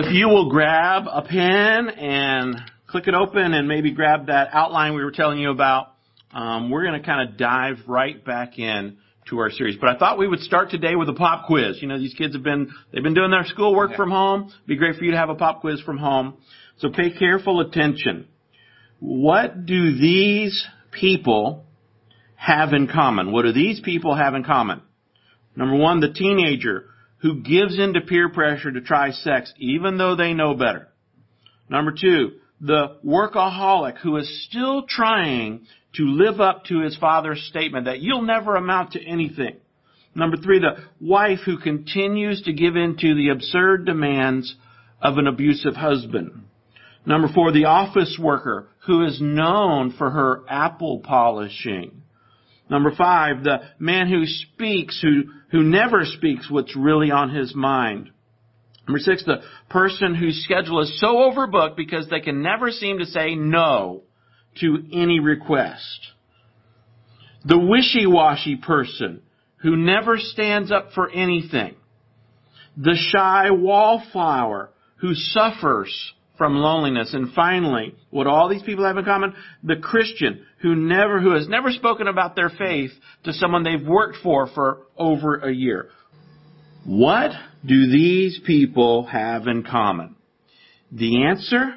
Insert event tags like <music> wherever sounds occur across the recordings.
If you will grab a pen and click it open and maybe grab that outline we were telling you about, um, we're going to kind of dive right back in to our series. But I thought we would start today with a pop quiz. You know, these kids have been, they've been doing their schoolwork yeah. from home. It'd be great for you to have a pop quiz from home. So pay careful attention. What do these people have in common? What do these people have in common? Number one, the teenager who gives in to peer pressure to try sex even though they know better. Number two, the workaholic who is still trying to live up to his father's statement that you'll never amount to anything. Number three, the wife who continues to give in to the absurd demands of an abusive husband. Number four, the office worker who is known for her apple polishing. Number five, the man who speaks, who, who never speaks what's really on his mind. Number six, the person whose schedule is so overbooked because they can never seem to say no to any request. The wishy-washy person who never stands up for anything. The shy wallflower who suffers from loneliness. And finally, what all these people have in common, the Christian who never, who has never spoken about their faith to someone they've worked for for over a year. What do these people have in common? The answer?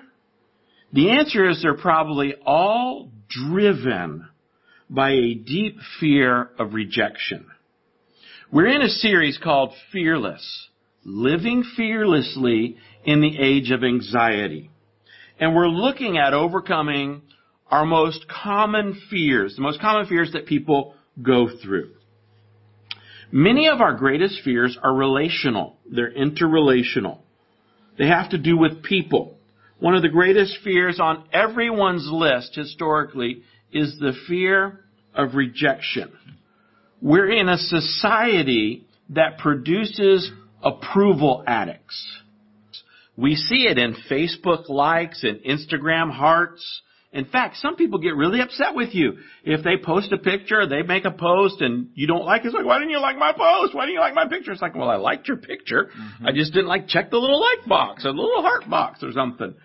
The answer is they're probably all driven by a deep fear of rejection. We're in a series called Fearless, Living Fearlessly in the age of anxiety. And we're looking at overcoming our most common fears, the most common fears that people go through. Many of our greatest fears are relational. They're interrelational. They have to do with people. One of the greatest fears on everyone's list historically is the fear of rejection. We're in a society that produces approval addicts. We see it in Facebook likes and Instagram hearts. In fact, some people get really upset with you. If they post a picture, they make a post and you don't like it, it's like, why didn't you like my post? Why didn't you like my picture? It's like, well, I liked your picture. Mm-hmm. I just didn't like check the little like box or the little heart box or something.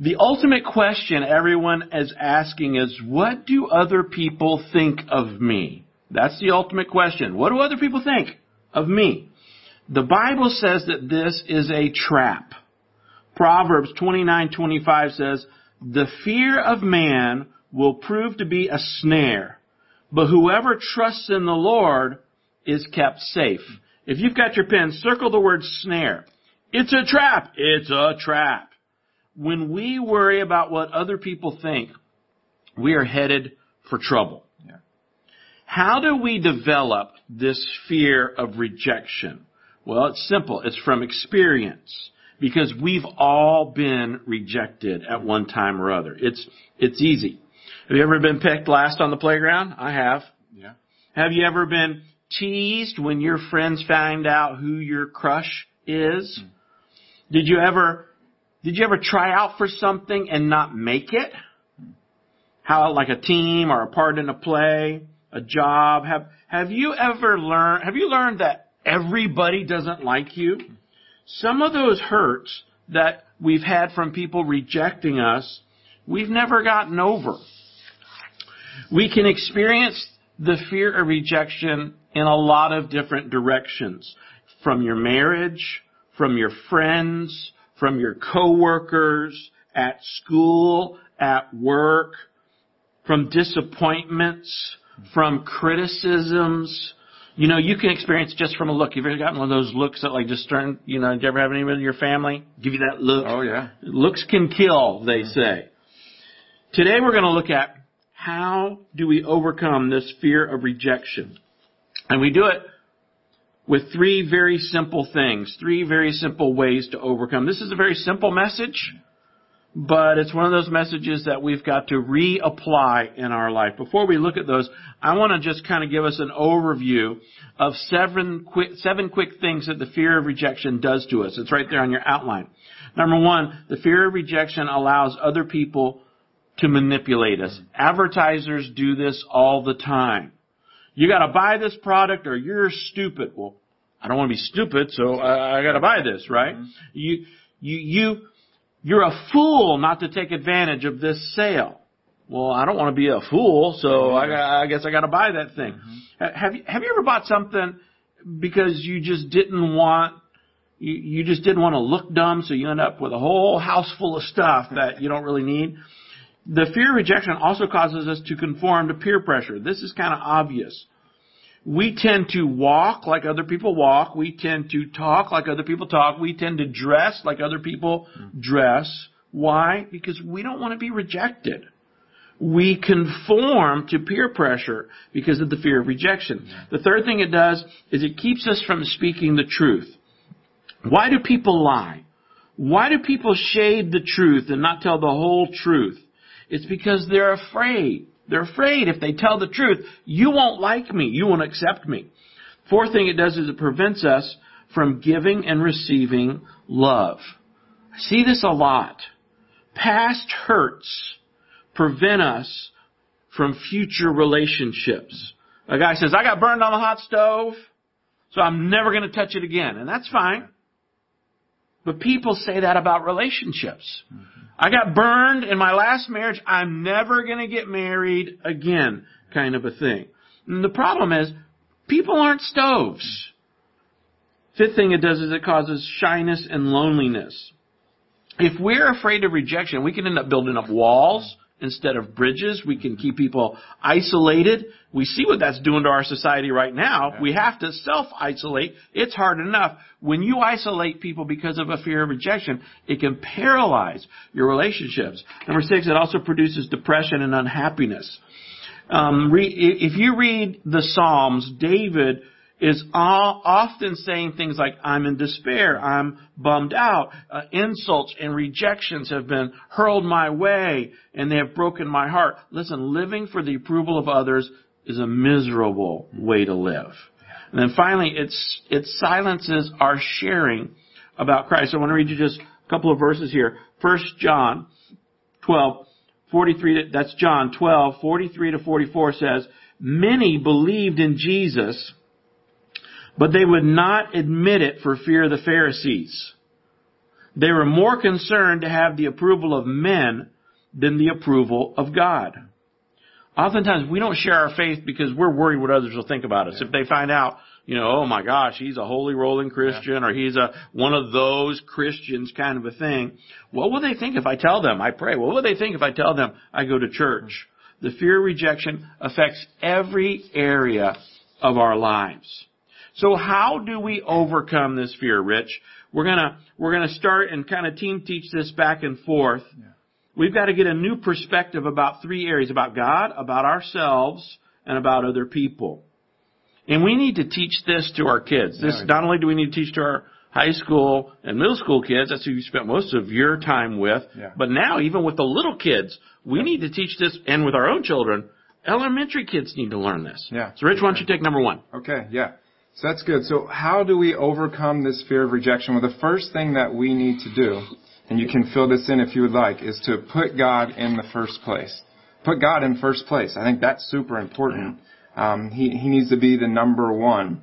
The ultimate question everyone is asking is, what do other people think of me? That's the ultimate question. What do other people think of me? The Bible says that this is a trap. Proverbs 29:25 says, "The fear of man will prove to be a snare, but whoever trusts in the Lord is kept safe." If you've got your pen, circle the word snare. It's a trap. It's a trap. When we worry about what other people think, we are headed for trouble. How do we develop this fear of rejection? Well, it's simple. It's from experience. Because we've all been rejected at one time or other. It's, it's easy. Have you ever been picked last on the playground? I have. Yeah. Have you ever been teased when your friends find out who your crush is? Mm. Did you ever, did you ever try out for something and not make it? How, like a team or a part in a play, a job? Have, have you ever learned, have you learned that everybody doesn't like you. Some of those hurts that we've had from people rejecting us, we've never gotten over. We can experience the fear of rejection in a lot of different directions. From your marriage, from your friends, from your coworkers, at school, at work, from disappointments, from criticisms, you know, you can experience just from a look. You've ever gotten one of those looks that like just turn, you know, did you ever have anyone in your family give you that look? Oh yeah. Looks can kill, they say. Today we're going to look at how do we overcome this fear of rejection. And we do it with three very simple things, three very simple ways to overcome. This is a very simple message but it's one of those messages that we've got to reapply in our life. Before we look at those, I want to just kind of give us an overview of seven quick, seven quick things that the fear of rejection does to us. It's right there on your outline. Number one, the fear of rejection allows other people to manipulate us. Advertisers do this all the time. You gotta buy this product or you're stupid. Well, I don't want to be stupid, so I, I got to buy this, right? Mm-hmm. You you you you're a fool not to take advantage of this sale. Well, I don't want to be a fool, so I, I guess I got to buy that thing. Mm-hmm. Ha- Have you have you ever bought something because you just didn't want you, you just didn't want to look dumb, so you end up with a whole house full of stuff <laughs> that you don't really need? The fear of rejection also causes us to conform to peer pressure. This is kind of obvious. We tend to walk like other people walk. We tend to talk like other people talk. We tend to dress like other people dress. Why? Because we don't want to be rejected. We conform to peer pressure because of the fear of rejection. The third thing it does is it keeps us from speaking the truth. Why do people lie? Why do people shade the truth and not tell the whole truth? It's because they're afraid. They're afraid if they tell the truth, you won't like me. You won't accept me. Fourth thing it does is it prevents us from giving and receiving love. I see this a lot. Past hurts prevent us from future relationships. A guy says, I got burned on the hot stove, so I'm never going to touch it again. And that's fine. But people say that about relationships. Mm-hmm. I got burned in my last marriage. I'm never going to get married again, kind of a thing. And the problem is, people aren't stoves. Fifth thing it does is it causes shyness and loneliness. If we're afraid of rejection, we can end up building up walls instead of bridges. We can keep people isolated. We see what that's doing to our society right now. We have to self-isolate. It's hard enough. When you isolate people because of a fear of rejection, it can paralyze your relationships. Number six, it also produces depression and unhappiness. Um, re- if you read the Psalms, David is often saying things like, I'm in despair, I'm bummed out, uh, insults and rejections have been hurled my way, and they have broken my heart. Listen, living for the approval of others is a miserable way to live. And then finally, it's, it silences our sharing about Christ. I want to read you just a couple of verses here. First John 12, 43, that's John 12, 43 to 44 says, Many believed in Jesus, but they would not admit it for fear of the Pharisees. They were more concerned to have the approval of men than the approval of God. Oftentimes we don't share our faith because we're worried what others will think about us. If they find out, you know, oh my gosh, he's a holy rolling Christian or he's a, one of those Christians kind of a thing. What will they think if I tell them I pray? What will they think if I tell them I go to church? The fear of rejection affects every area of our lives. So how do we overcome this fear, Rich? We're gonna, we're gonna start and kind of team teach this back and forth. We've got to get a new perspective about three areas, about God, about ourselves, and about other people. And we need to teach this to our kids. This, Yeah. not only do we need to teach to our high school and middle school kids, that's who you spent most of your time with, Yeah. but now even with the little kids, we need to teach this, and with our own children, elementary kids need to learn this. Yeah. So Rich, why don't you take number one? Okay, yeah. So that's good. So how do we overcome this fear of rejection? Well, the first thing that we need to do, and you can fill this in if you would like, is to put God in the first place. Put God in first place. I think that's super important. Um, he, he needs to be the number one.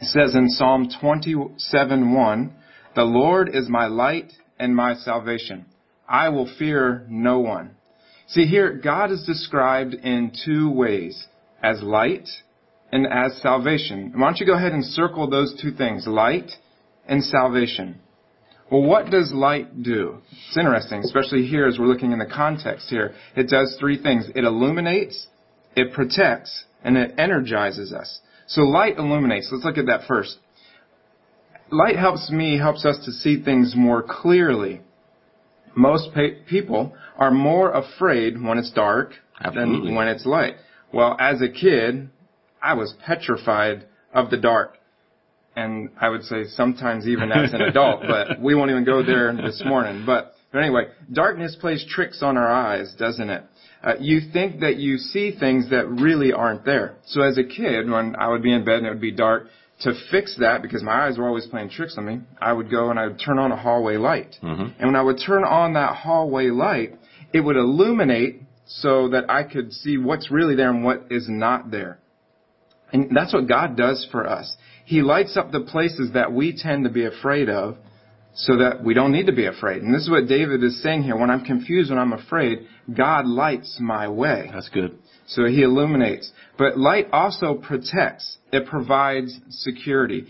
It says in Psalm 27, 1, The Lord is my light and my salvation. I will fear no one. See here, God is described in two ways, as light and as salvation. Why don't you go ahead and circle those two things, light and salvation. Well, what does light do? It's interesting, especially here as we're looking in the context here. It does three things. It illuminates, it protects, and it energizes us. So light illuminates. Let's look at that first. Light helps me, helps us to see things more clearly. Most pa- people are more afraid when it's dark Absolutely. than when it's light. Well, as a kid, I was petrified of the dark. And I would say sometimes even as an adult, but <laughs> we won't even go there this morning. But, but anyway, darkness plays tricks on our eyes, doesn't it? Uh, you think that you see things that really aren't there. So as a kid, when I would be in bed and it would be dark, to fix that, because my eyes were always playing tricks on me, I would go and I would turn on a hallway light. Mhm. And when I would turn on that hallway light, it would illuminate so that I could see what's really there and what is not there. And that's what God does for us. He lights up the places that we tend to be afraid of so that we don't need to be afraid. And this is what David is saying here. When I'm confused, when I'm afraid, God lights my way. That's good. So he illuminates. But light also protects. It provides security.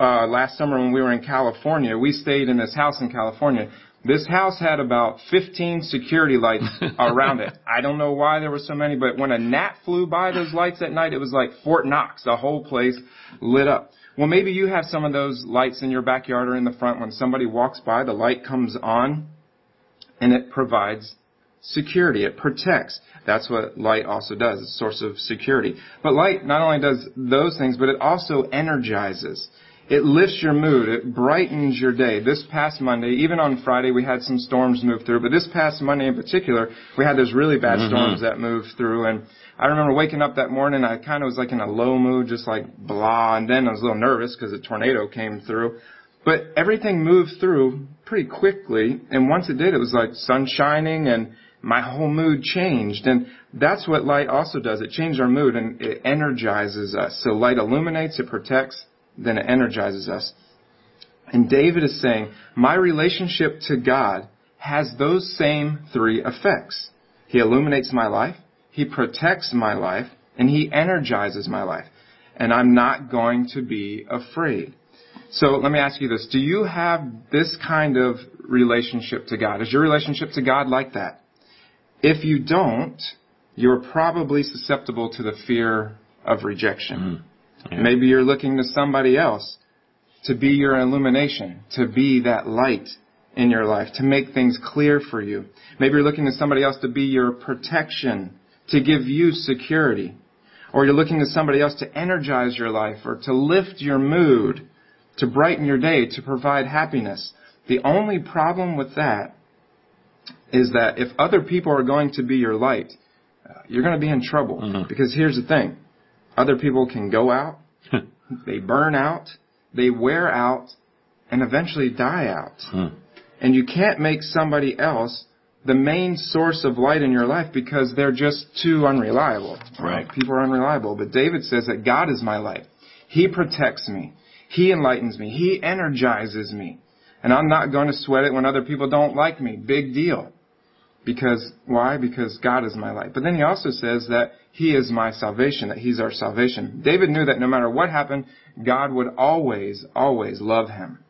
Uh, last summer when we were in California, we stayed in this house in California. This house had about 15 security lights <laughs> around it. I don't know why there were so many, but when a gnat flew by those lights at night, it was like Fort Knox. The whole place lit up. Well, maybe you have some of those lights in your backyard or in the front. When somebody walks by, the light comes on and it provides security. It protects. That's what light also does. It's a source of security. But light not only does those things, but it also energizes. It lifts your mood. It brightens your day. This past Monday, even on Friday, we had some storms move through, but this past Monday in particular, we had those really bad mm-hmm. storms that moved through and I remember waking up that morning, I kind of was like in a low mood, just like blah, and then I was a little nervous because a tornado came through. But everything moved through pretty quickly, and once it did, it was like sun shining and my whole mood changed. And that's what light also does. It changes our mood and it energizes us. So light illuminates, it protects, then it energizes us. And David is saying, my relationship to God has those same three effects. He illuminates my life, He protects my life, and He energizes my life. And I'm not going to be afraid. So let me ask you this. Do you have this kind of relationship to God? Is your relationship to God like that? If you don't, you're probably susceptible to the fear of rejection. Mm-hmm. Yeah. Maybe you're looking to somebody else to be your illumination, to be that light in your life, to make things clear for you. Maybe you're looking to somebody else to be your protection, to give you security. Or you're looking to somebody else to energize your life or to lift your mood, to brighten your day, to provide happiness. The only problem with that is that if other people are going to be your light, uh, you're going to be in trouble. Mm-hmm. Because here's the thing. Other people can go out, they burn out, they wear out, and eventually die out. Mm. And you can't make somebody else the main source of light in your life because they're just too unreliable. Right. People are unreliable. But David says that God is my light. He protects me. He enlightens me. He energizes me. And I'm not going to sweat it when other people don't like me. Big deal. Because, why? Because God is my light. But then he also says that he is my salvation, that he's our salvation. David knew that no matter what happened, God would always, always love him.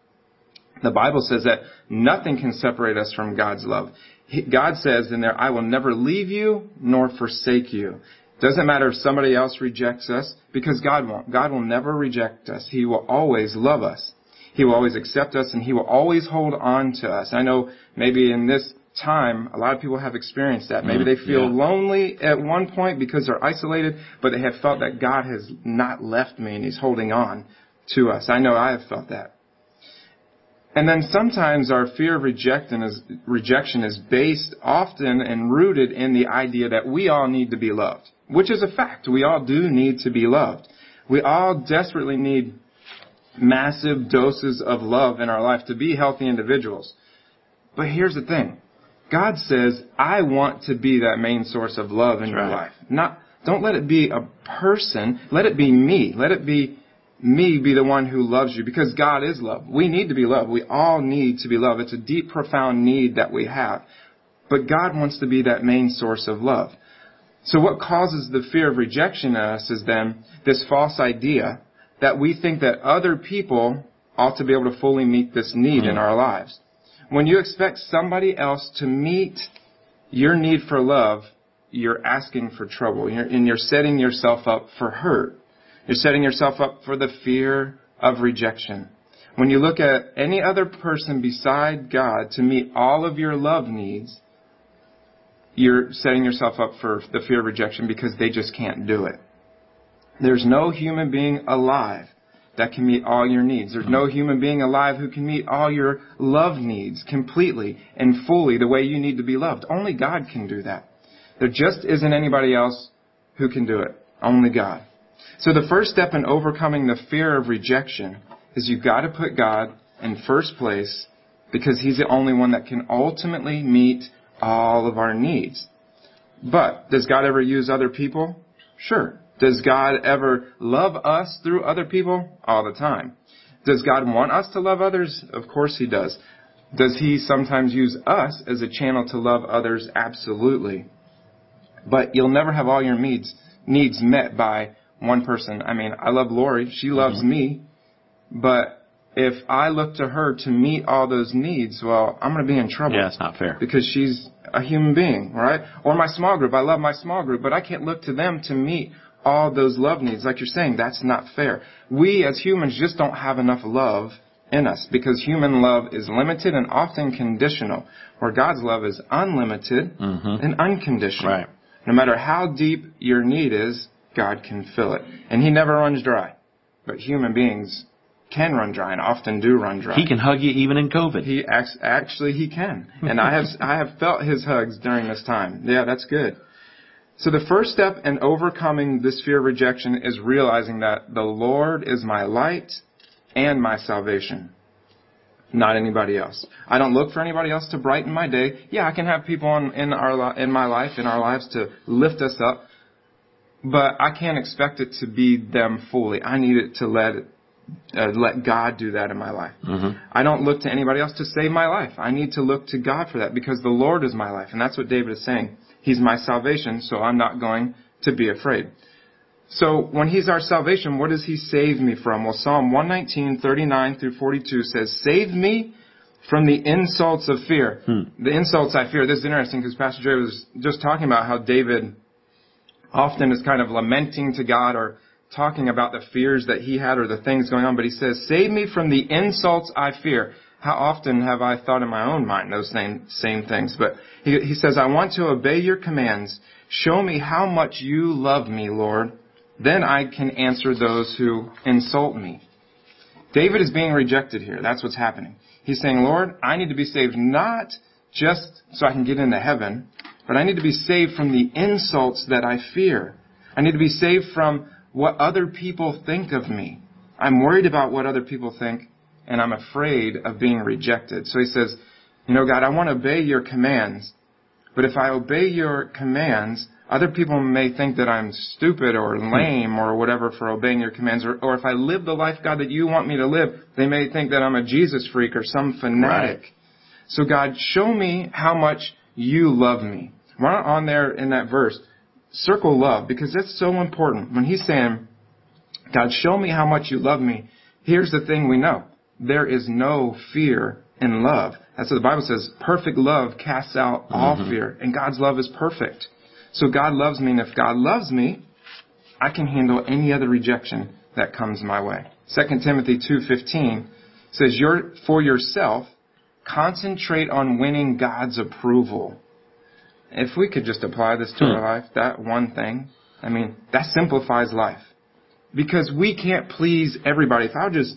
The Bible says that nothing can separate us from God's love. God says in there, I will never leave you nor forsake you. Doesn't matter if somebody else rejects us, because God won't. God will never reject us. He will always love us. He will always accept us and He will always hold on to us. I know maybe in this time, a lot of people have experienced that. Maybe mm-hmm. they feel yeah. lonely at one point because they're isolated, but they have felt that God has not left me and He's holding on to us. I know I have felt that. And then sometimes our fear of rejection is, rejection is based often and rooted in the idea that we all need to be loved, which is a fact. We all do need to be loved. We all desperately need massive doses of love in our life to be healthy individuals. But here's the thing. God says, I want to be that main source of love in That's your right. life. Not, don't let it be a person. Let it be me. Let it be me be the one who loves you because God is love. We need to be loved. We all need to be loved. It's a deep, profound need that we have. But God wants to be that main source of love. So what causes the fear of rejection in us is then this false idea that we think that other people ought to be able to fully meet this need mm. in our lives. When you expect somebody else to meet your need for love, you're asking for trouble. You're, and you're setting yourself up for hurt. You're setting yourself up for the fear of rejection. When you look at any other person beside God to meet all of your love needs, you're setting yourself up for the fear of rejection because they just can't do it. There's no human being alive that can meet all your needs. There's no human being alive who can meet all your love needs completely and fully the way you need to be loved. Only God can do that. There just isn't anybody else who can do it. Only God. So the first step in overcoming the fear of rejection is you've got to put God in first place because He's the only one that can ultimately meet all of our needs. But does God ever use other people? Sure. Does God ever love us through other people? All the time. Does God want us to love others? Of course He does. Does He sometimes use us as a channel to love others? Absolutely. But you'll never have all your needs, needs met by one person. I mean, I love Lori. She loves mm-hmm. me. But if I look to her to meet all those needs, well, I'm going to be in trouble. Yeah, it's not fair. Because she's a human being, right? Or my small group. I love my small group, but I can't look to them to meet all those love needs. Like you're saying, that's not fair. We as humans just don't have enough love in us because human love is limited and often conditional, where God's love is unlimited mm-hmm. and unconditional. Right. No matter how deep your need is, God can fill it. And He never runs dry. But human beings can run dry and often do run dry. He can hug you even in COVID. He actually he can, and I have I have felt his hugs during this time. Yeah, that's good. So the first step in overcoming this fear of rejection is realizing that the Lord is my light and my salvation. Not anybody else. I don't look for anybody else to brighten my day. Yeah, I can have people in, in our in my life in our lives to lift us up, but I can't expect it to be them fully. I need it to let uh, let God do that in my life. Mm-hmm. I don't look to anybody else to save my life. I need to look to God for that because the Lord is my life. And that's what David is saying. He's my salvation, so I'm not going to be afraid. So when he's our salvation, what does he save me from? Well, Psalm 119, 39 through 42 says, Save me from the insults of fear. Hmm. The insults I fear. This is interesting because Pastor Jerry was just talking about how David often is kind of lamenting to God or talking about the fears that he had or the things going on, but he says, save me from the insults I fear. How often have I thought in my own mind those same, same things? But he, he says, I want to obey your commands. Show me how much you love me, Lord. Then I can answer those who insult me. David is being rejected here. That's what's happening. He's saying, Lord, I need to be saved not just so I can get into heaven, but I need to be saved from the insults that I fear. I need to be saved from what other people think of me. I'm worried about what other people think, and I'm afraid of being rejected. So he says, you know, God, I want to obey your commands, but if I obey your commands, other people may think that I'm stupid or hmm. lame or whatever for obeying your commands, or, or if I live the life, God, that you want me to live, they may think that I'm a Jesus freak or some fanatic. Right. So God, show me how much you love me. Right on there in that verse, circle love because that's so important. When he's saying, God, show me how much you love me, here's the thing we know. There is no fear in love. That's what the Bible says. Perfect love casts out all mm-hmm. fear. And God's love is perfect. So God loves me, and if God loves me, I can handle any other rejection that comes my way. 2 Timothy 2.15 says, For yourself, concentrate on winning God's approval if we could just apply this to hmm. our life, that one thing, I mean, that simplifies life. Because we can't please everybody. If I would just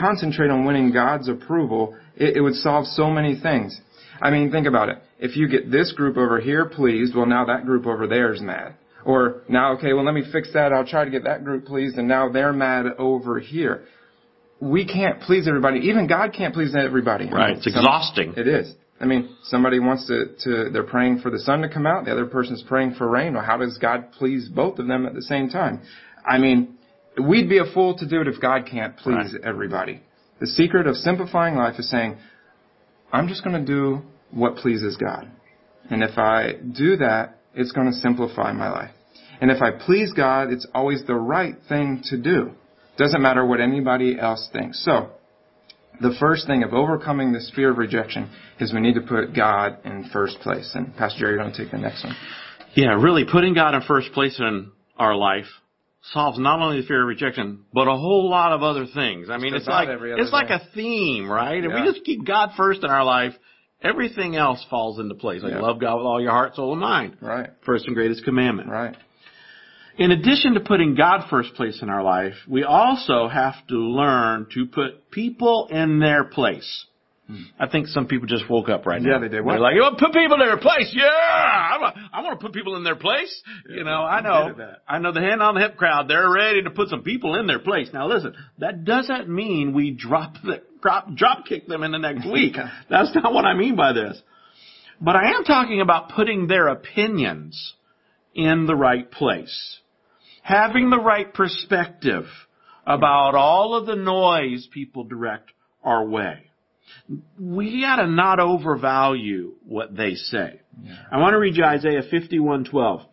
concentrate on winning God's approval, it, it would solve so many things. I mean, think about it. If you get this group over here pleased, well now that group over there is mad. Or now, okay, well let me fix that. I'll try to get that group pleased and now they're mad over here. We can't please everybody. Even God can't please everybody. Right. It's exhausting. It is. I mean, somebody wants to, to, they're praying for the sun to come out, the other person's praying for rain. Well, how does God please both of them at the same time? I mean, we'd be a fool to do it if God can't please right. everybody. The secret of simplifying life is saying, I'm just going to do what pleases God. And if I do that, it's going to simplify my life. And if I please God, it's always the right thing to do. Doesn't matter what anybody else thinks. So, the first thing of overcoming this fear of rejection is we need to put God in first place. And Pastor Jerry, you're going to take the next one. Yeah, really putting God in first place in our life solves not only the fear of rejection, but a whole lot of other things. I mean, it's like it's thing. like a theme, right? Yeah. If we just keep God first in our life, everything else falls into place. Like yeah. love God with all your heart, soul, and mind. Right. First and greatest commandment. Right. In addition to putting God first place in our life, we also have to learn to put people in their place. I think some people just woke up right now. Yeah, they did. What? They're like, oh, put people in their place. Yeah, I want to put people in their place. Yeah, you know, I know, I know the hand on the hip crowd. They're ready to put some people in their place. Now, listen, that doesn't mean we drop the drop drop kick them in the next <laughs> week. That's not what I mean by this. But I am talking about putting their opinions in the right place. having the right perspective about all of the noise people direct our way. We gotta not overvalue what they say. Yeah. I want to read you Isaiah 51:12.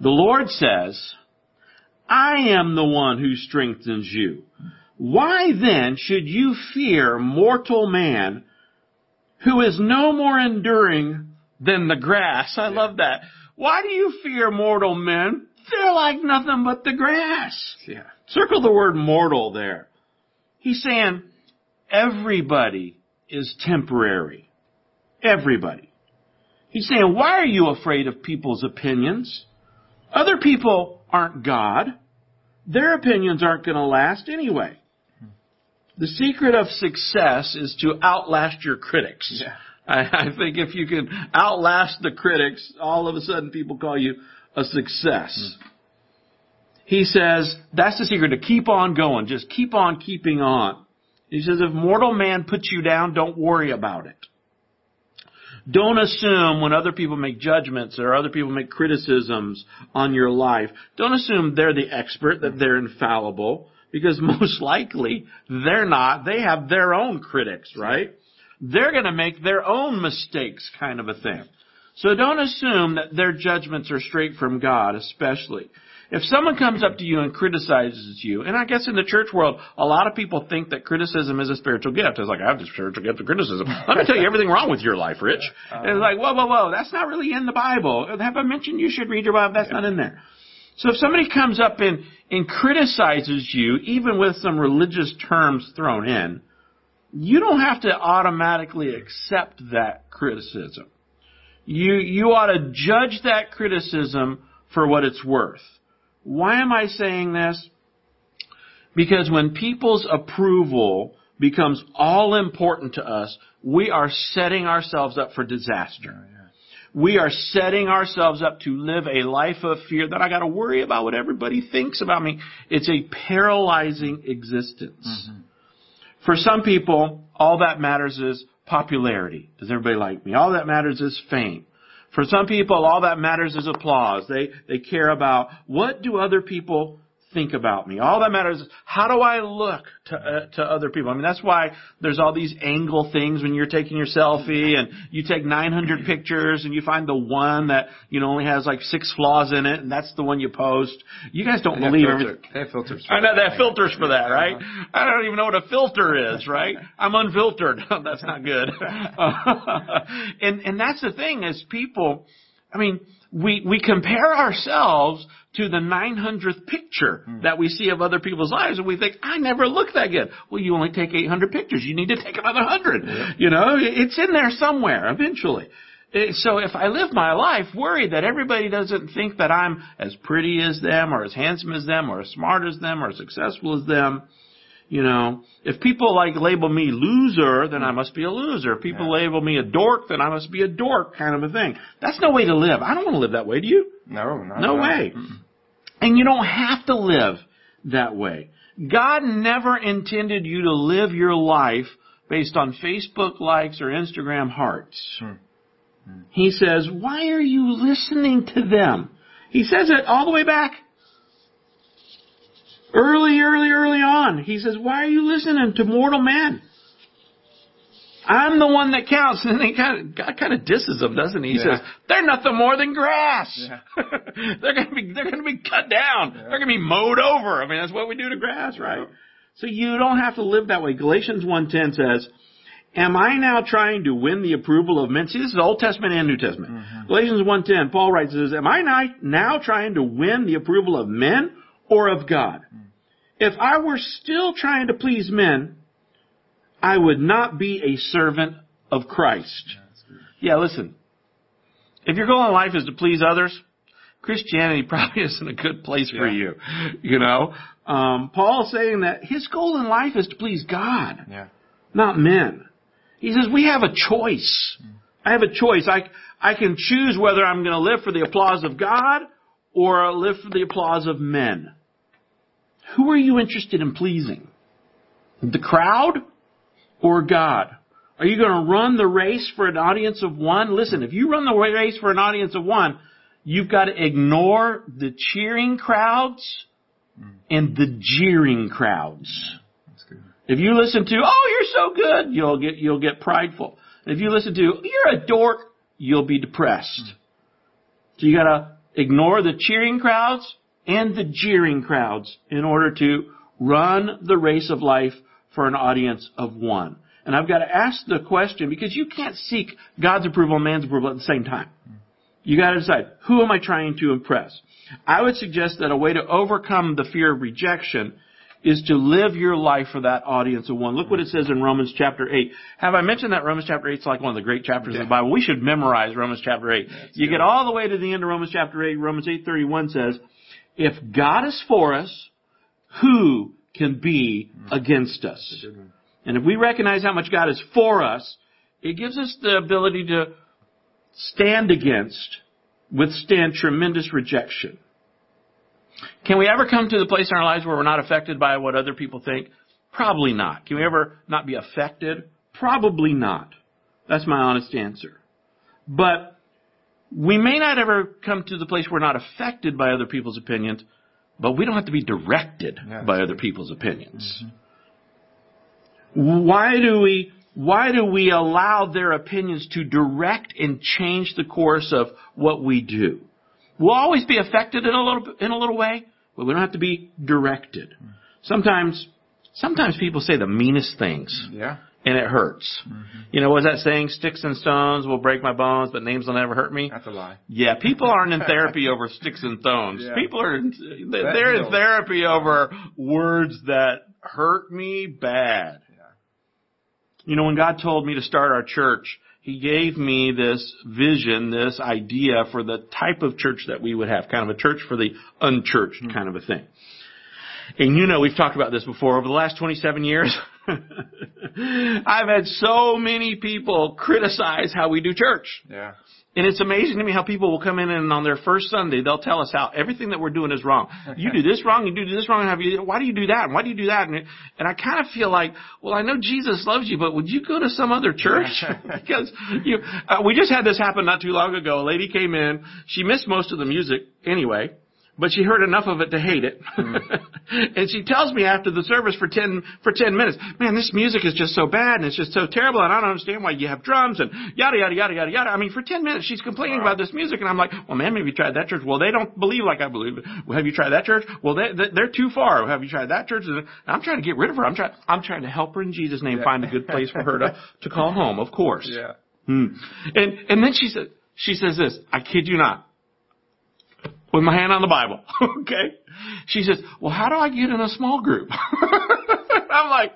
The Lord says, I am the one who strengthens you. Why then should you fear mortal man who is no more enduring than the grass? I love that. Why do you fear mortal men? They're like nothing but the grass. Yeah. Circle the word mortal there. He's saying everybody is temporary. Everybody. He's saying, why are you afraid of people's opinions? Other people aren't God. Their opinions aren't going to last anyway. The secret of success is to outlast your critics. Yeah. I, I think if you can outlast the critics, all of a sudden people call you a success. Hmm. He says that's the secret to keep on going. Just keep on keeping on. He says if mortal man puts you down, don't worry about it. Don't assume when other people make judgments or other people make criticisms on your life, don't assume they're the expert, that they're infallible, because <laughs> most likely they're not. They have their own critics, right? They're gonna make their own mistakes kind of a thing. So don't assume that their judgments are straight from God, especially. If someone comes up to you and criticizes you, and I guess in the church world, a lot of people think that criticism is a spiritual gift. It's like, I have the spiritual gift of criticism. Let me tell you everything wrong with your life, Rich. And it's like, whoa, whoa, whoa, that's not really in the Bible. Have I mentioned you should read your Bible? That's not in there. So if somebody comes up and, and criticizes you, even with some religious terms thrown in, you don't have to automatically accept that criticism. You, you ought to judge that criticism for what it's worth. Why am I saying this? Because when people's approval becomes all important to us, we are setting ourselves up for disaster. Oh, we are setting ourselves up to live a life of fear that I gotta worry about what everybody thinks about me. It's a paralyzing existence. Mm-hmm. For some people, all that matters is popularity. Does everybody like me? All that matters is fame. For some people, all that matters is applause. They, they care about what do other people think about me. All that matters is how do I look to, uh, to other people. I mean, that's why there's all these angle things when you're taking your selfie and you take 900 pictures and you find the one that, you know, only has like six flaws in it and that's the one you post. You guys don't believe filter- everything. They have filters. I know they have filters for that, right? Uh-huh. I don't even know what a filter is, right? I'm unfiltered. <laughs> that's not good. <laughs> <laughs> and and that's the thing is people. I mean, we we compare ourselves to the 900th picture that we see of other people's lives, and we think, I never look that good. Well, you only take 800 pictures. You need to take another 100. You know, it's in there somewhere eventually. Eh, So if I live my life worried that everybody doesn't think that I'm as pretty as them or as handsome as them or as smart as them or as successful as them, you know, if people like label me loser, then I must be a loser. If people Yeah. label me a dork, then I must be a dork kind of a thing. That's no way to live. I don't want to live that way, do you? No, No way. And you don't have to live that way. God never intended you to live your life based on Facebook likes or Instagram hearts. Hmm. He says, why are you listening to them? He says it all the way back. Early, early, early on. He says, why are you listening to mortal men? I'm the one that counts. <laughs> And then kind of, God kind of disses them, doesn't he? He Yeah. says, they're nothing more than grass. Yeah. <laughs> they're gonna be, they're gonna be cut down. They're gonna be mowed over. I mean, that's what we do to grass, right? So you don't have to live that way. Galatians 1.10 says, Am I now trying to win the approval of men? See, this is Old Testament and New Testament. Mm-hmm. Galatians 1.10, Paul writes, says, Am I now trying to win the approval of men or of God? If I were still trying to please men, I would not be a servant of Christ. Yeah, listen. If your goal in life is to please others, Christianity <laughs> probably isn't a good place for Yeah. you. You know, um, Paul's saying that his goal in life is to please God, Yeah. not men. He says we have a choice. I have a choice. I I can choose whether I'm going to live for the applause of God or live for the applause of men. Who are you interested in pleasing? The crowd or God? Are you going to run the race for an audience of one? Listen, if you run the race for an audience of one, You've got to ignore the cheering crowds and the jeering crowds. If you listen to, oh, you're so good, you'll get, you'll get prideful. If you listen to, you're a dork, you'll be depressed. So you gotta ignore the cheering crowds and the jeering crowds in order to run the race of life for an audience of one. And I've got to ask the question because you can't seek God's approval and man's approval at the same time. You got to decide, who am I trying to impress? I would suggest that a way to overcome the fear of rejection is to live your life for that audience of one. Look what it says in Romans chapter 8. Have I mentioned that Romans chapter 8 is like one of the great chapters of the Bible? We should memorize Romans chapter 8. you get all the way to the end of Romans chapter 8. Romans 8:31 says, "If God is for us, who can be against us?" And if we recognize how much God is for us, it gives us the ability to stand against, withstand tremendous rejection. Can we ever come to the place in our lives where we're not affected by what other people think? Probably not. Can we ever not be affected? Probably not. That's my honest answer. But we may not ever come to the place where we're not affected by other people's opinions, but we don't have to be directed Yeah, by other people's opinions. Mm-hmm. Why do we why do we allow their opinions to direct and change the course of what we do? We'll always be affected in a little in a little way, but we don't have to be directed. Mm. Sometimes sometimes people say the meanest things Yeah. And it hurts. Mm-hmm. You know, what's that saying? Sticks and stones will break my bones, but names will never hurt me. That's a lie. Yeah, people aren't in <laughs> therapy over sticks and stones. Yeah. People are in, they're in therapy over words that hurt me bad. Yeah. You know, when God told me to start our church, He gave me this vision, this idea for the type of church that we would have, kind of a church for the unchurched mm-hmm. kind of a thing. And you know, we've talked about this before. Over the last 27 years, <laughs> I've had so many people criticize how we do church. Yeah. And it's amazing to me how people will come in and on their first Sunday, they'll tell us how everything that we're doing is wrong. You do this wrong, you do this wrong, have you, why do you do that? And why do you do that? And, and I kind of feel like, well, I know Jesus loves you, but would you go to some other church? <laughs> because you, uh, we just had this happen not too long ago. A lady came in, she missed most of the music anyway, but she heard enough of it to hate it. <laughs> and she tells me after the service for 10, for 10 minutes, man, this music is just so bad and it's just so terrible and I don't understand why you have drums and yada, yada, yada, yada, yada. I mean, for 10 minutes she's complaining about this music and I'm like, well man, maybe you tried that church. Well, they don't believe like I believe. Well, have you tried that church? Well, they, they, they're too far. Have you tried that church? And I'm trying to get rid of her. I'm trying, I'm trying to help her in Jesus' name Yeah. find a good place for her to, to call home, of course. <laughs> Yeah. Hmm. And and then she said she says this, I kid you not. With my hand on the Bible. <laughs> okay? She says, Well how do I get in a small group? <laughs> I'm like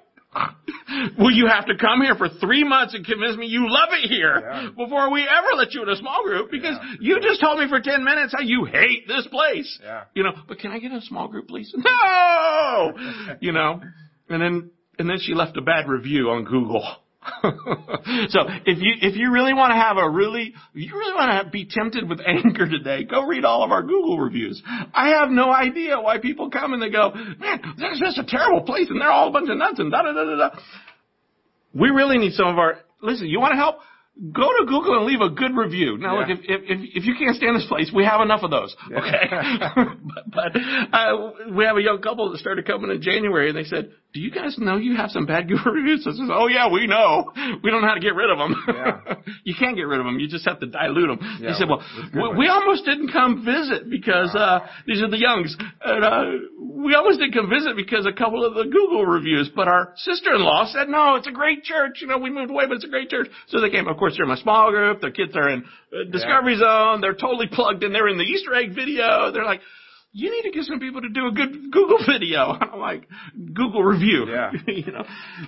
Well, you have to come here for three months and convince me you love it here Yeah. before we ever let you in a small group because Yeah. you just told me for 10 minutes how you hate this place. Yeah. You know, but can I get in a small group, please? <laughs> No! you know, and then, and then she left a bad review on Google. <laughs> so if you if you really want to have a really if you really want to be tempted with <laughs> anger today, go read all of our Google reviews. I have no idea why people come and they go, man, this is just a terrible place, and they're all a bunch of nuts and da da da da da. We really need some of our listen. You want to help? Go to Google and leave a good review. Now, Yeah. look, if, if if if you can't stand this place, we have enough of those. Yeah. Okay, <laughs> but, but uh, we have a young couple that started coming in January, and they said, "Do you guys know you have some bad Google <laughs> reviews?" Said, "Oh yeah, we know. We don't know how to get rid of them. Yeah. <laughs> you can't get rid of them. You just have to dilute them." Yeah, they said, "Well, we, we almost didn't come visit because uh, these are the youngs, and uh, we almost didn't come visit because a couple of the Google reviews. But our sister-in-law said, no, it's a great church. You know, we moved away, but it's a great church. So they came. Of course, they're in my small group. Their kids are in uh, Discovery Zone. They're totally plugged in. They're in the Easter egg video. They're like. You need to get some people to do a good Google <laughs> video. I'm <laughs> like, Google review. <laughs> Yeah. you know.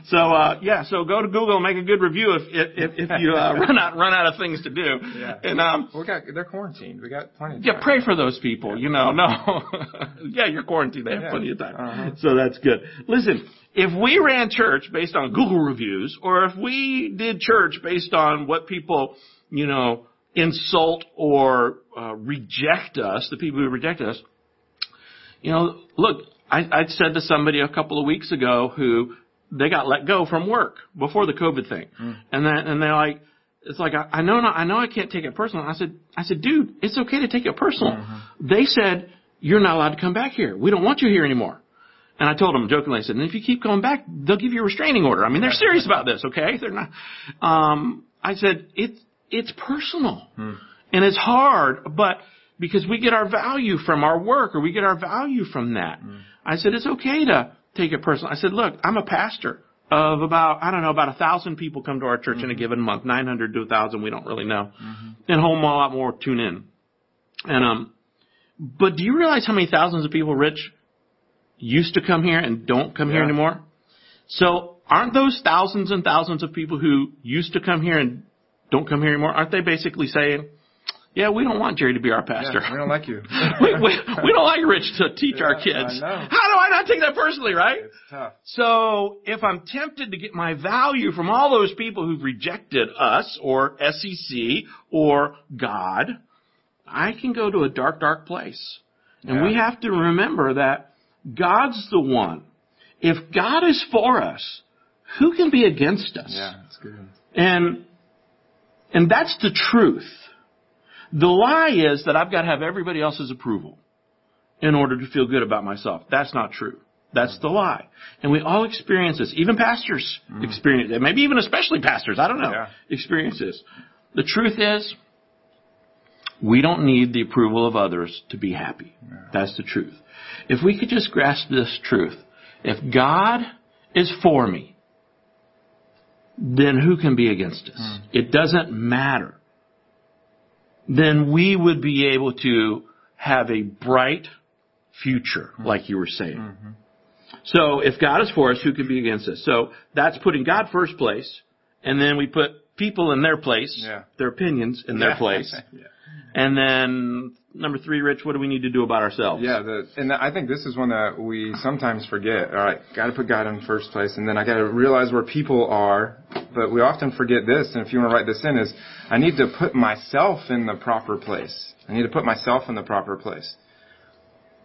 So uh yeah, so go to Google and make a good review if if if, if you uh, run out run out of things to do. Yeah. And um We got they're quarantined. We got plenty of time. yeah, pray for those people, you know. No. yeah, you're quarantined. They have Yeah. plenty of time. Uh-huh. So that's good. Listen, if we ran church based on Google reviews, or if we did church based on what people, you know, insult or uh, reject us, the people who reject us, you know, look, I, I said to somebody a couple of weeks ago who they got let go from work before the COVID thing, hmm. and then and they're like, it's like I, I know not, I know I can't take it personal. I said I said, dude, it's okay to take it personal. Uh-huh. They said you're not allowed to come back here. We don't want you here anymore. And I told them jokingly, I said, and if you keep going back, they'll give you a restraining order. I mean, they're serious about this, okay? They're not. Um, I said it's it's personal, hmm. and it's hard, but because we get our value from our work or we get our value from that. Mm. I said it's okay to take it personal. I said, look, I'm a pastor of about I don't know about a thousand people come to our church in a mm-hmm. given month, nine hundred to a thousand, we don't really know, mm-hmm. and home a whole lot more tune in, and um, but do you realize how many thousands of people, Rich, used to come here and don't come here anymore? So aren't those thousands and thousands of people who used to come here and don't come here anymore? Aren't they basically saying, "Yeah, we don't want Jerry to be our pastor. Yeah, we don't like you. <laughs> we, we, we don't like Rich to teach our kids. How do I not take that personally, right? It's tough. So if I'm tempted to get my value from all those people who've rejected us or SEC or God, I can go to a dark, dark place. And Yeah. we have to remember that God's the one. If God is for us, who can be against us? Yeah, it's good. And and that's the truth. The lie is that I've got to have everybody else's approval in order to feel good about myself. That's not true. That's the lie. And we all experience this. Even pastors mm. experience it. Maybe even especially pastors. I don't know. Yeah. Experience this. The truth is, we don't need the approval of others to be happy. That's the truth. If we could just grasp this truth, if God is for me, then who can be against us? Mm. It doesn't matter. Then we would be able to have a bright future, mm-hmm. like you were saying. Mm-hmm. So if God is for us, who can be against us? So that's putting God first place, and then we put people in their place, Yeah. their opinions in their Yeah. place. <laughs> yeah. And then number three, Rich, what do we need to do about ourselves? Yeah, the, and I think this is one that we sometimes forget. All right, got to put God in first place, and then I got to realize where people are. But we often forget this, and if you want to write this in, is I need to put myself in the proper place. I need to put myself in the proper place.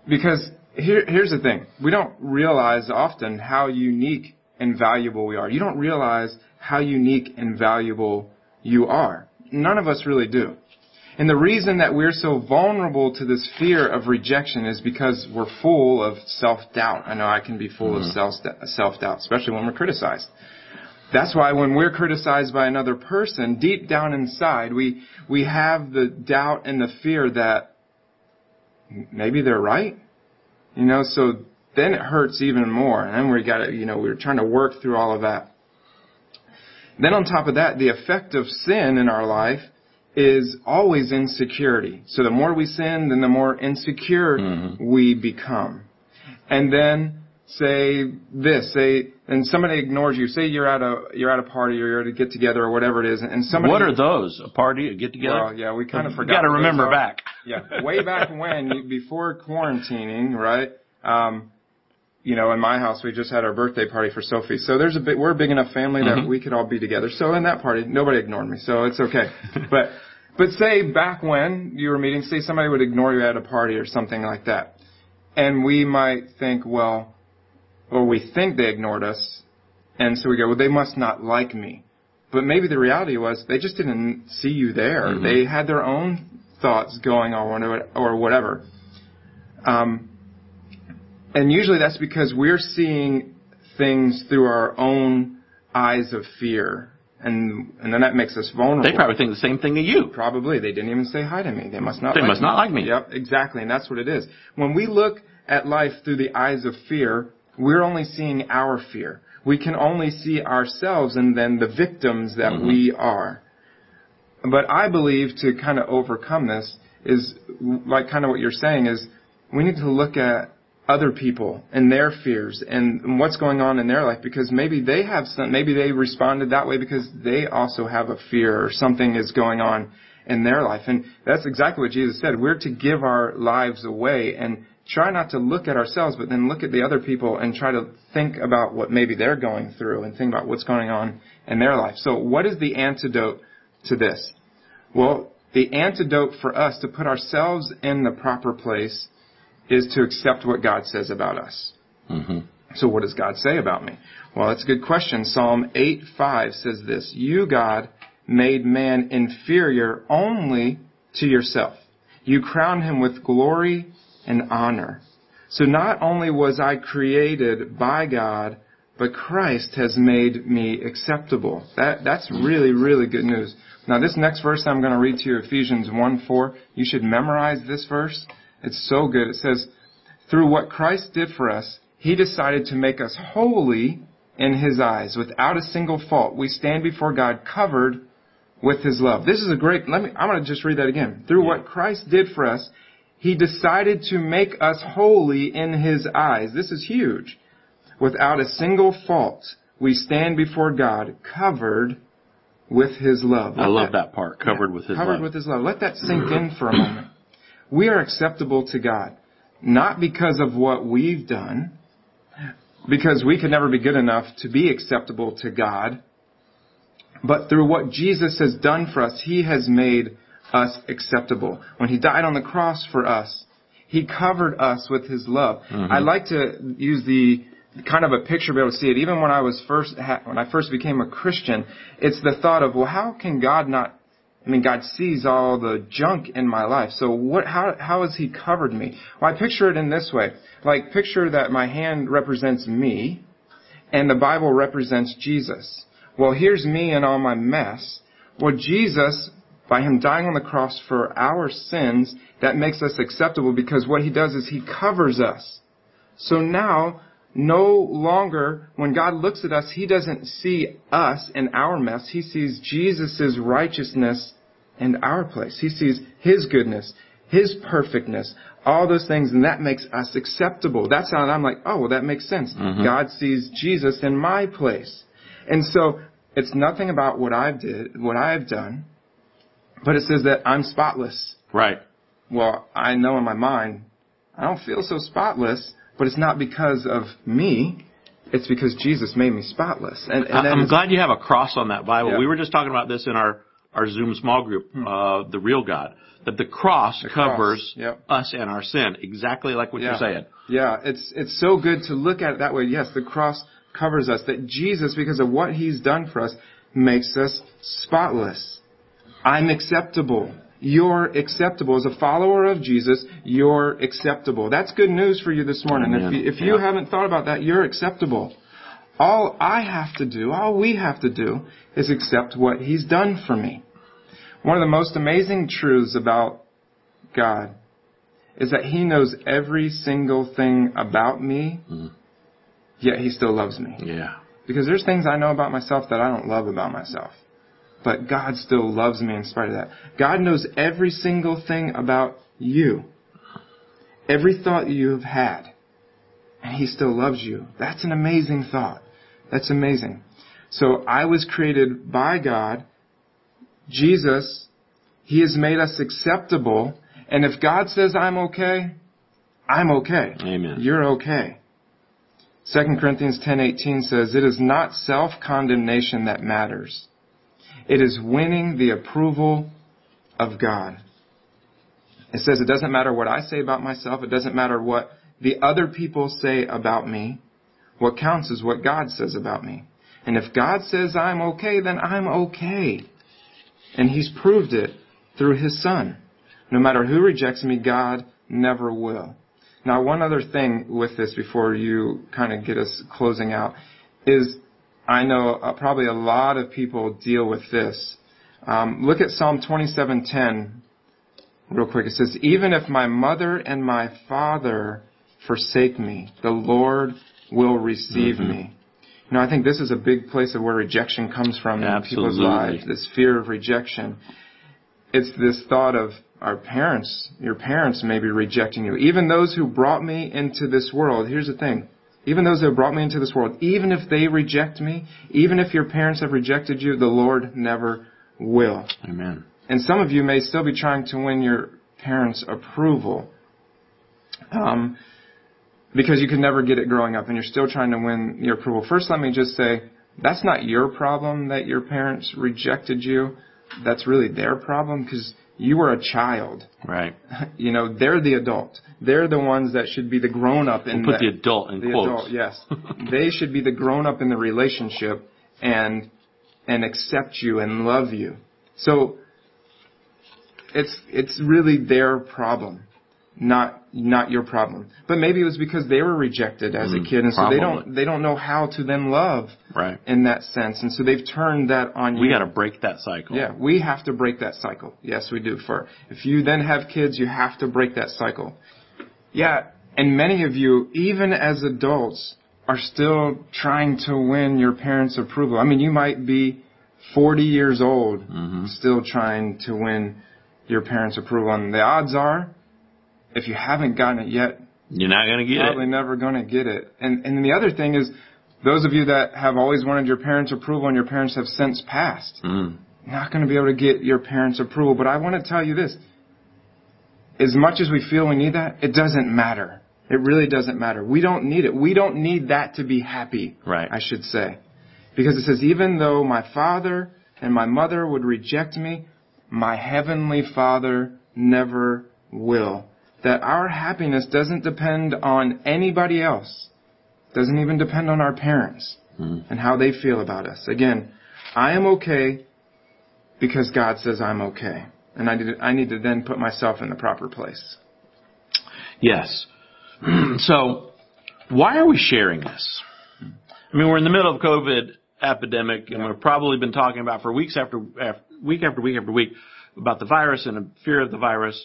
Because here, here's the thing: we don't realize often how unique and valuable we are. You don't realize how unique and valuable you are. None of us really do. And the reason that we're so vulnerable to this fear of rejection is because we're full of self-doubt. I know I can be full of self- self-doubt, especially when we're criticized. That's why when we're criticized by another person, deep down inside, we, we have the doubt and the fear that maybe they're right. You know, so then it hurts even more. And then we got to, you know, we're trying to work through all of that. Then on top of that, the effect of sin in our life is always insecurity. So the more we sin, then the more insecure mm-hmm. we become. And then say this, say, and somebody ignores you. Say you're at a you're at a party or you're at a get together or whatever it is, and somebody. What are those? A party, a get together? Well, yeah, we kind of You forgot. got to remember back. <laughs> Yeah, way back when, before quarantining, right? Um, you know, in my house, we just had our birthday party for Sophie. So there's a bit, we're a big enough family that Mhm. we could all be together. So in that party, nobody ignored me. So it's okay. <laughs> but, but say back when you were meeting, say somebody would ignore you at a party or something like that. And we might think, well, or we think they ignored us. And so we go, well, they must not like me. But maybe the reality was they just didn't see you there. Mhm. They had their own thoughts going on or- or whatever. Um, and usually that's because we're seeing things through our own eyes of fear. And, and then that makes us vulnerable. They probably think the same thing to you. Probably. They didn't even say hi to me. They must not They like must me. not like me. Yep, exactly. And that's what it is. When we look at life through the eyes of fear, we're only seeing our fear. We can only see ourselves and then the victims that Mhm. we are. But I believe to kind of overcome this is like kind of what you're saying is we need to look at other people and their fears and what's going on in their life because maybe they have some, maybe they responded that way because they also have a fear or something is going on in their life. And that's exactly what Jesus said. We're to give our lives away and try not to look at ourselves, but then look at the other people and try to think about what maybe they're going through and think about what's going on in their life. So what is the antidote to this? Well, the antidote for us to put ourselves in the proper place is to accept what God says about us. hmm So what does God say about me? Well, that's a good question. Psalm 8:5 says this, "You God made man inferior only to yourself. You crowned him with glory and honor. So not only was I created by God, but Christ has made me acceptable. That, that's really, really good news. Now this next verse I'm going to read to you, Ephesians 1 4. You should memorize this verse. It's so good. It says, through what Christ did for us, He decided to make us holy in His eyes, without a single fault. We stand before God covered with His love. This is a great, let me, I'm going to just read that again. Through what Christ did for us, He decided to make us holy in His eyes. This is huge. Without a single fault, we stand before God covered with His love. I love that part. Covered Yeah, with His covered love. with His love. Let that sink in for a moment. We are acceptable to God, not because of what we've done, because we could never be good enough to be acceptable to God, but through what Jesus has done for us, He has made us acceptable. When He died on the cross for us, He covered us with His love. Mm-hmm. I like to use the kind of a picture to be able to see it. Even when I was first, when I first became a Christian, it's the thought of, well, how can God not I mean, God sees all the junk in my life. So what, how, how has He covered me? Well, I picture it in this way. Like, picture that my hand represents me, and the Bible represents Jesus. Well, here's me and all my mess. Well, Jesus, by Him dying on the cross for our sins, that makes us acceptable because what He does is He covers us. So now, no longer, when God looks at us, He doesn't see us and our mess. He sees Jesus' righteousness and our place. He sees His goodness, His perfectness, all those things, and that makes us acceptable. That's how I'm like, oh, well, that makes sense. Mm-hmm. God sees Jesus in my place. And so, it's nothing about what I've did, what I've done, but it says that I'm spotless. Right. Well, I know in my mind, I don't feel so spotless, but it's not because of me. It's because Jesus made me spotless. And, and I'm glad you have a cross on that Bible. Yeah. We were just talking about this in our, our Zoom small group, uh, the real God. That the cross Hmm. cross, covers yep. us and our sin, exactly like what yeah. you're saying. Yeah, it's it's so good to look at it that way. Yes, the cross covers us. That Jesus, because of what He's done for us, makes us spotless. I'm acceptable. You're acceptable. As a follower of Jesus, you're acceptable. That's good news for you this morning. Amen. If you, if you Yeah. haven't thought about that, you're acceptable. All I have to do, all we have to do, is accept what He's done for me. One of the most amazing truths about God is that He knows every single thing about me, mm. yet He still loves me. Yeah. Because there's things I know about myself that I don't love about myself. But God still loves me in spite of that. God knows every single thing about you. Every thought you have had. And He still loves you. That's an amazing thought. That's amazing. So I was created by God. Jesus, He has made us acceptable. And if God says I'm okay, I'm okay. Amen. You're okay. 2 Corinthians 10:18 says, "It is not self-condemnation that matters. It is winning the approval of God." It says it doesn't matter what I say about myself, it doesn't matter what the other people say about me. What counts is what God says about me. And if God says I'm okay, then I'm okay. And he's proved it through his son. No matter who rejects me, God never will. Now, one other thing with this before you kind of get us closing out is I know uh, probably a lot of people deal with this. Um, look at Psalm 27:10 real quick. It says, "Even if my mother and my father forsake me, the Lord will receive me." You know, I think this is a big place of where rejection comes from in people's lives. This fear of rejection. It's this thought of our parents, your parents may be rejecting you. Even those who brought me into this world, here's the thing. Even those have brought me into this world, even if they reject me, even if your parents have rejected you, the Lord never will. Amen. And some of you may still be trying to win your parents' approval. Um, because you could never get it growing up and you're still trying to win your approval. First, let me just say, that's not your problem that your parents rejected you. That's really their problem because you were a child. Right. <laughs> You know, they're the adult. They're the ones that should be the grown up in Put the, the adult in the quotes. adult, yes. <laughs> they should be the grown up in the relationship and and accept you and love you. So it's it's really their problem, not not your problem. But maybe it was because they were rejected as Mm, a kid, and so they don't they don't know how to then love Right. in that sense, and so they've turned that on We you. We got to break that cycle. Yeah, we have to break that cycle. Yes, we do. For if you then have kids, you have to break that cycle. Yeah, and many of you, even as adults, are still trying to win your parents' approval. I mean, you might be 40 years old, Mhm. still trying to win your parents' approval. And the odds are, if you haven't gotten it yet, You're not going to get probably it. never going to get it. And and the other thing is, those of you that have always wanted your parents' approval and your parents have since passed, Mm. not going to be able to get your parents' approval. But I want to tell you this. As much as we feel we need that, it doesn't matter. It really doesn't matter. We don't need it. We don't need that to be happy, Right. I should say. Because it says, even though my father and my mother would reject me, my heavenly father never will. That our happiness doesn't depend on anybody else. Doesn't even depend on our parents Mm. and how they feel about us. Again, I am okay because God says I'm okay. And I need to, I need to then put myself in the proper place. Yes. <clears throat> so, why are we sharing this? I mean, we're in the middle of COVID epidemic, and we've probably been talking about for weeks after, after week after week after week about the virus and the fear of the virus.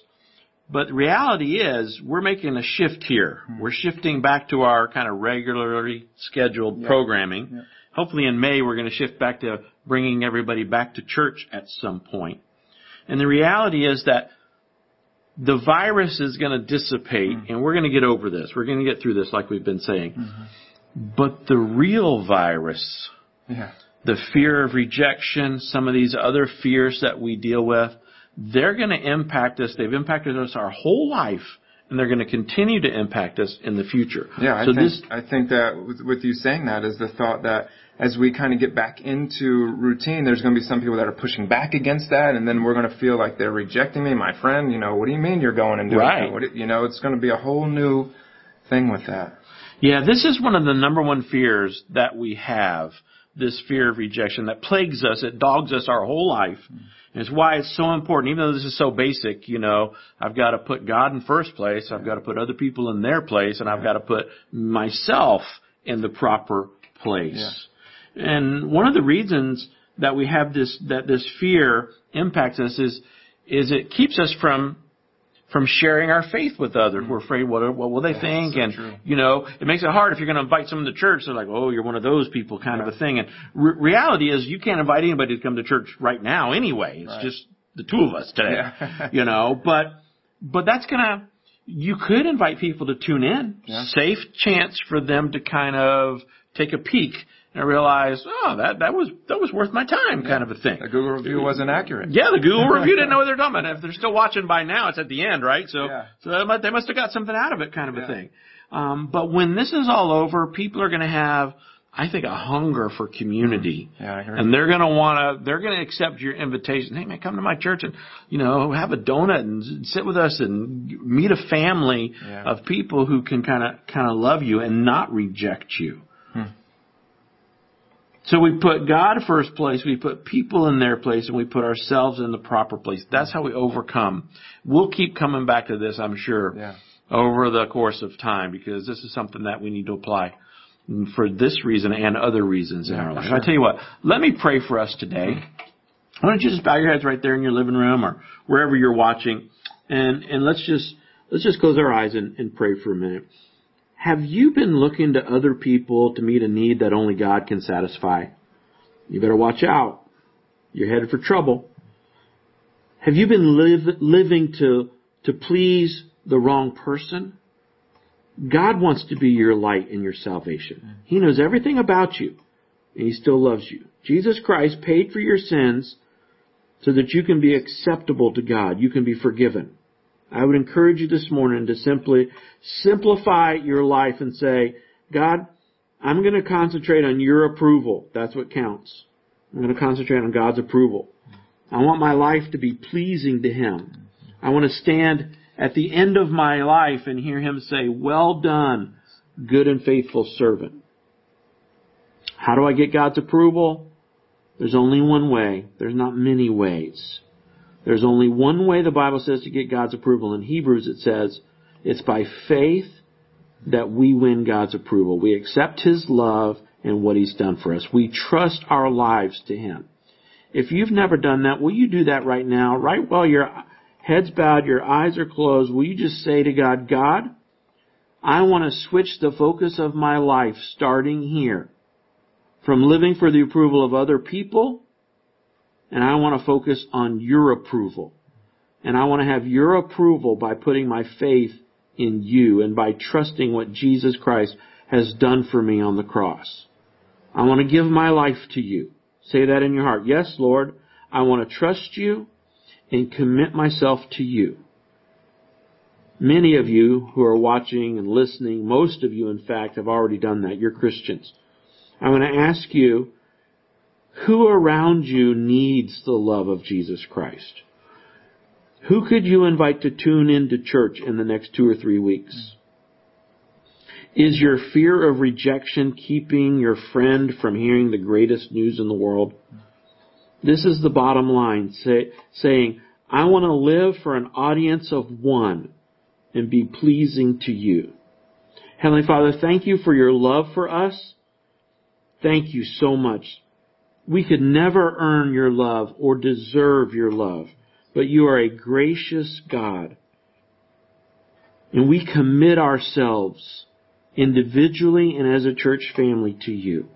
But the reality is, we're making a shift here. Hmm. We're shifting back to our kind of regularly scheduled programming. Yeah. Hopefully in May, we're going to shift back to bringing everybody back to church at some point. And the reality is that the virus is going to dissipate hmm. and we're going to get over this. We're going to get through this like we've been saying. Hmm. But the real virus, Yeah. the fear of rejection, some of these other fears that we deal with, they're going to impact us. They've impacted us our whole life and they're going to continue to impact us in the future. Yeah, I so think, this, I think that with, with you saying that is the thought that as we kind of get back into routine, there's going to be some people that are pushing back against that, and then we're going to feel like they're rejecting me, my friend. You know, what do you mean you're going and doing Right. that? You know, it's going to be a whole new thing with that. Yeah, this is one of the number one fears that we have. This fear of rejection that plagues us, it dogs us our whole life. And it's why it's so important, even though this is so basic, you know, I've got to put God in first place, I've got to put other people in their place, and I've got to put myself in the proper place. And one of the reasons that we have this, that this fear impacts us is, is it keeps us from from sharing our faith with others. Mm-hmm. We're afraid what what will they think, so and true. you know it makes it hard if you're going to invite someone to church. They're like, oh, you're one of those people, kind of a thing. And re- reality is, you can't invite anybody to come to church right now anyway. It's Right. just the two of us today, Yeah. you know. But but that's gonna you could invite people to tune in. Yeah. Safe chance for them to kind of take a peek and realize, oh, that that was that was worth my time, kind of a thing. The Google review wasn't accurate. Yeah, the Google review didn't know what they're talking about. If they're still watching by now, it's at the end, right? So, Yeah. so they must, have got something out of it, kind of a thing. Um, but when this is all over, people are going to have, I think, a hunger for community. Yeah, I agree. And they're going to want to, they're going to accept your invitation. Hey man, come to my church and, you know, have a donut and sit with us and meet a family Yeah. of people who can kind of, kind of love you and not reject you. So we put God first place, we put people in their place, and we put ourselves in the proper place. That's how we overcome. We'll keep coming back to this, I'm sure, Yeah. over the course of time, because this is something that we need to apply for this reason and other reasons in our life. sure. I tell you what, let me pray for us today. Why don't you just bow your heads right there in your living room or wherever you're watching, and and let's just let's just close our eyes and, and pray for a minute. Have you been looking to other people to meet a need that only God can satisfy? You better watch out. You're headed for trouble. Have you been live, living to to please the wrong person? God wants to be your light and your salvation. He knows everything about you, and He still loves you. Jesus Christ paid for your sins so that you can be acceptable to God. You can be forgiven. I would encourage you this morning to simply simplify your life and say, God, I'm going to concentrate on your approval. That's what counts. I'm going to concentrate on God's approval. I want my life to be pleasing to Him. I want to stand at the end of my life and hear Him say, well done, good and faithful servant. How do I get God's approval? There's only one way. There's not many ways. There's only one way the Bible says to get God's approval. In Hebrews it says, it's by faith that we win God's approval. We accept His love and what He's done for us. We trust our lives to Him. If you've never done that, will you do that right now? Right while your head's bowed, your eyes are closed, will you just say to God, God, I want to switch the focus of my life starting here from living for the approval of other people and I want to focus on your approval. And I want to have your approval by putting my faith in you and by trusting what Jesus Christ has done for me on the cross. I want to give my life to you. Say that in your heart. Yes, Lord, I want to trust you and commit myself to you. Many of you who are watching and listening, most of you in fact have already done that. You're Christians. I want to ask you, who around you needs the love of Jesus Christ? Who could you invite to tune into church in the next two or three weeks? Is your fear of rejection keeping your friend from hearing the greatest news in the world? This is the bottom line, say, saying, I want to live for an audience of one and be pleasing to you. Heavenly Father, thank you for your love for us. Thank you so much. We could never earn your love or deserve your love but you are a gracious God. And we commit ourselves individually and as a church family to you.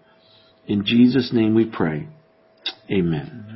In Jesus' name we pray. Amen.